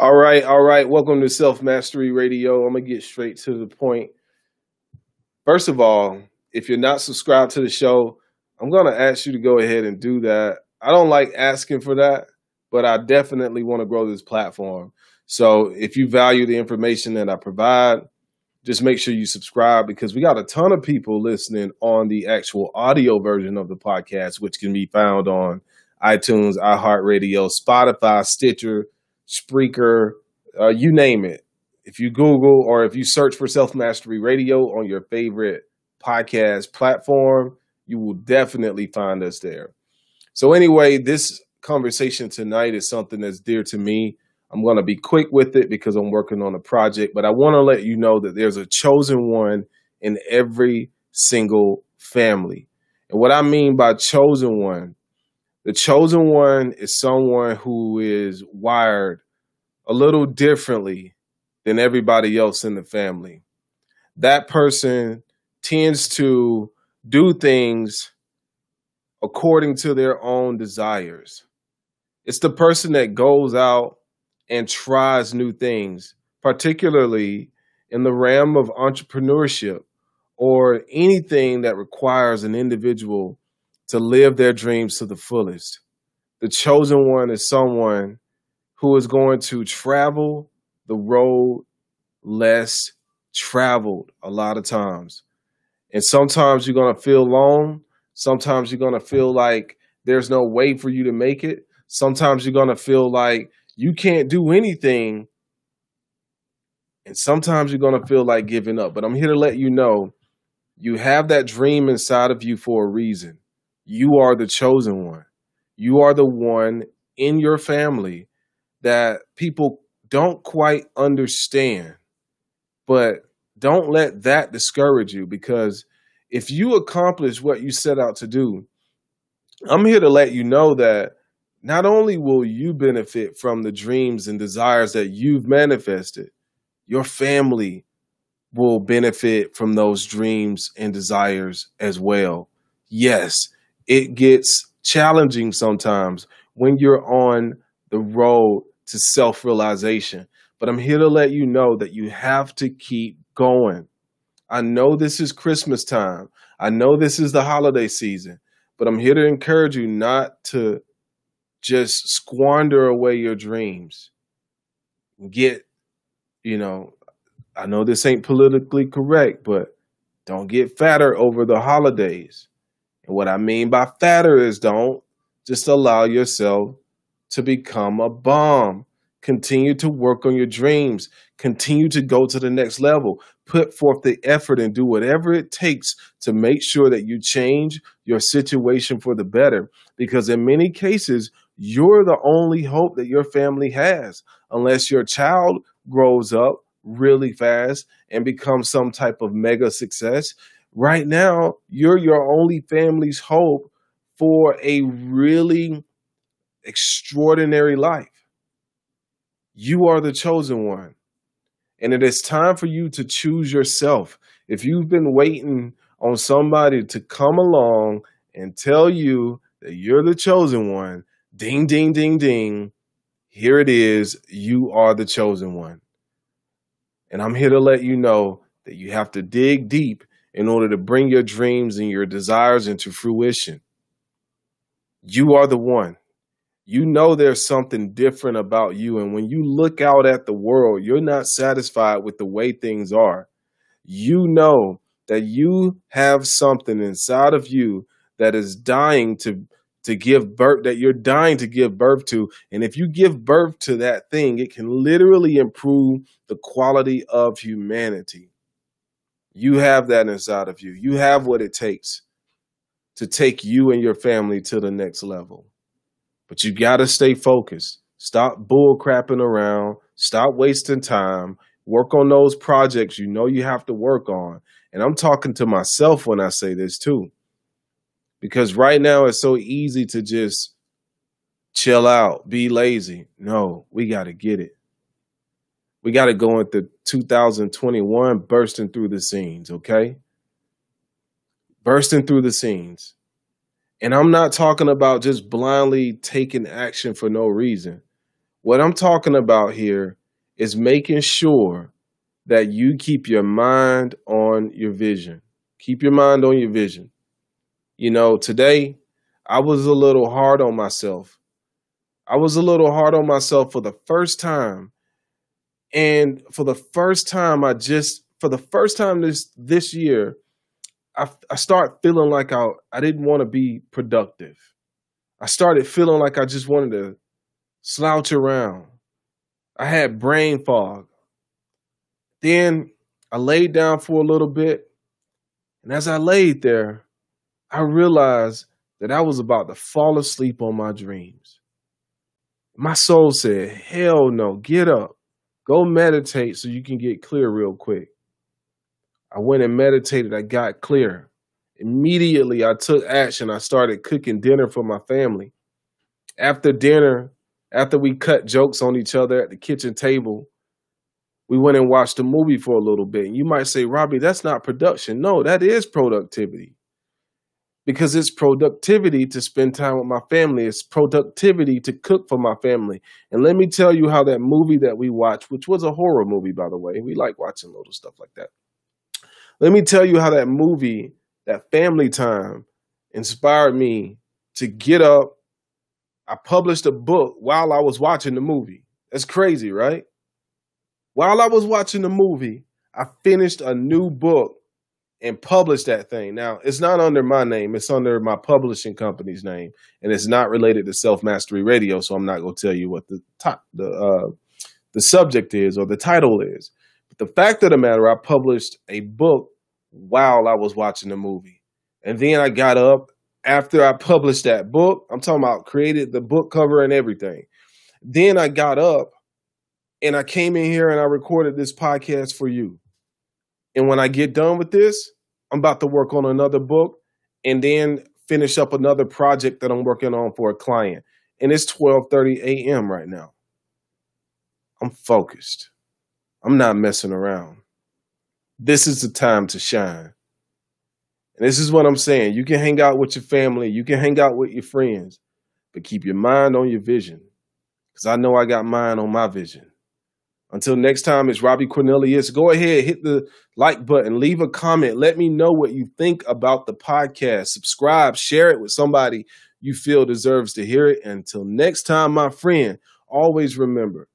All right, all right. Welcome to Self Mastery Radio. I'm gonna get straight to the point. First of all, if you're not subscribed to the show, I'm gonna ask you to go ahead and do that. I don't like asking for that, but I definitely want to grow this platform. So if you value the information that I provide, just make sure you subscribe because we got a ton of people listening on the actual audio version of the podcast, which can be found on iTunes, iHeartRadio, Spotify, Stitcher, Spreaker, uh, you name it. If you Google or if you search for Self Mastery Radio on your favorite podcast platform, you will definitely find us there. So, anyway, this conversation tonight is something that's dear to me. I'm going to be quick with it because I'm working on a project, but I want to let you know that there's a chosen one in every single family. And what I mean by chosen one, the chosen one is someone who is wired a little differently than everybody else in the family. That person tends to do things according to their own desires. It's the person that goes out and tries new things, particularly in the realm of entrepreneurship or anything that requires an individual to live their dreams to the fullest. The chosen one is someone who is going to travel the road less traveled a lot of times. And sometimes you're going to feel alone. Sometimes you're going to feel like there's no way for you to make it. Sometimes you're going to feel like you can't do anything. And sometimes you're going to feel like giving up. But I'm here to let you know you have that dream inside of you for a reason. You are the chosen one. You are the one in your family that people don't quite understand. But don't let that discourage you because if you accomplish what you set out to do, I'm here to let you know that not only will you benefit from the dreams and desires that you've manifested, your family will benefit from those dreams and desires as well. Yes, it gets challenging sometimes when you're on the road to self realization. But I'm here to let you know that you have to keep going. I know this is Christmas time. I know this is the holiday season, but I'm here to encourage you not to just squander away your dreams. Get, you know, I know this ain't politically correct, but don't get fatter over the holidays. And what I mean by fatter is don't just allow yourself to become a bomb. Continue to work on your dreams. Continue to go to the next level. Put forth the effort and do whatever it takes to make sure that you change your situation for the better. Because in many cases, you're the only hope that your family has, unless your child grows up really fast and becomes some type of mega success. Right now, you're your only family's hope for a really extraordinary life. You are the chosen one. And it is time for you to choose yourself. If you've been waiting on somebody to come along and tell you that you're the chosen one, ding, ding, ding, ding, here it is. You are the chosen one. And I'm here to let you know that you have to dig deep in order to bring your dreams and your desires into fruition. You are the one you know there's something different about you. And when you look out at the world, you're not satisfied with the way things are. You know that you have something inside of you that is dying to to give birth that you're dying to give birth to and if you give birth to that thing it can literally improve the quality of humanity you have that inside of you you have what it takes to take you and your family to the next level but you got to stay focused. Stop bull crapping around. Stop wasting time. Work on those projects you know you have to work on. And I'm talking to myself when I say this too. Because right now it's so easy to just chill out, be lazy. No, we got to get it. We got to go into 2021 bursting through the scenes, okay? Bursting through the scenes. And I'm not talking about just blindly taking action for no reason. What I'm talking about here is making sure that you keep your mind on your vision. Keep your mind on your vision. You know, today I was a little hard on myself. I was a little hard on myself for the first time. And for the first time, I just, for the first time this this year, I, I start feeling like I, I didn't want to be productive. I started feeling like I just wanted to slouch around. I had brain fog. Then I laid down for a little bit. And as I laid there, I realized that I was about to fall asleep on my dreams. My soul said, Hell no, get up. Go meditate so you can get clear real quick. I went and meditated. I got clear. Immediately, I took action. I started cooking dinner for my family. After dinner, after we cut jokes on each other at the kitchen table, we went and watched a movie for a little bit. And you might say, Robbie, that's not production. No, that is productivity because it's productivity to spend time with my family. It's productivity to cook for my family. And let me tell you how that movie that we watched, which was a horror movie, by the way, we like watching little stuff like that. Let me tell you how that movie, that family time, inspired me to get up. I published a book while I was watching the movie. That's crazy, right? While I was watching the movie, I finished a new book and publish that thing. Now, it's not under my name, it's under my publishing company's name, and it's not related to Self Mastery Radio, so I'm not going to tell you what the top the uh the subject is or the title is. But the fact of the matter, I published a book while I was watching the movie. And then I got up after I published that book. I'm talking about created the book cover and everything. Then I got up and I came in here and I recorded this podcast for you. And when I get done with this, I'm about to work on another book and then finish up another project that I'm working on for a client. And it's 12:30 a.m. right now. I'm focused. I'm not messing around. This is the time to shine. And this is what I'm saying. You can hang out with your family, you can hang out with your friends, but keep your mind on your vision. Because I know I got mine on my vision. Until next time, it's Robbie Cornelius. Go ahead, hit the like button, leave a comment. Let me know what you think about the podcast. Subscribe, share it with somebody you feel deserves to hear it. Until next time, my friend, always remember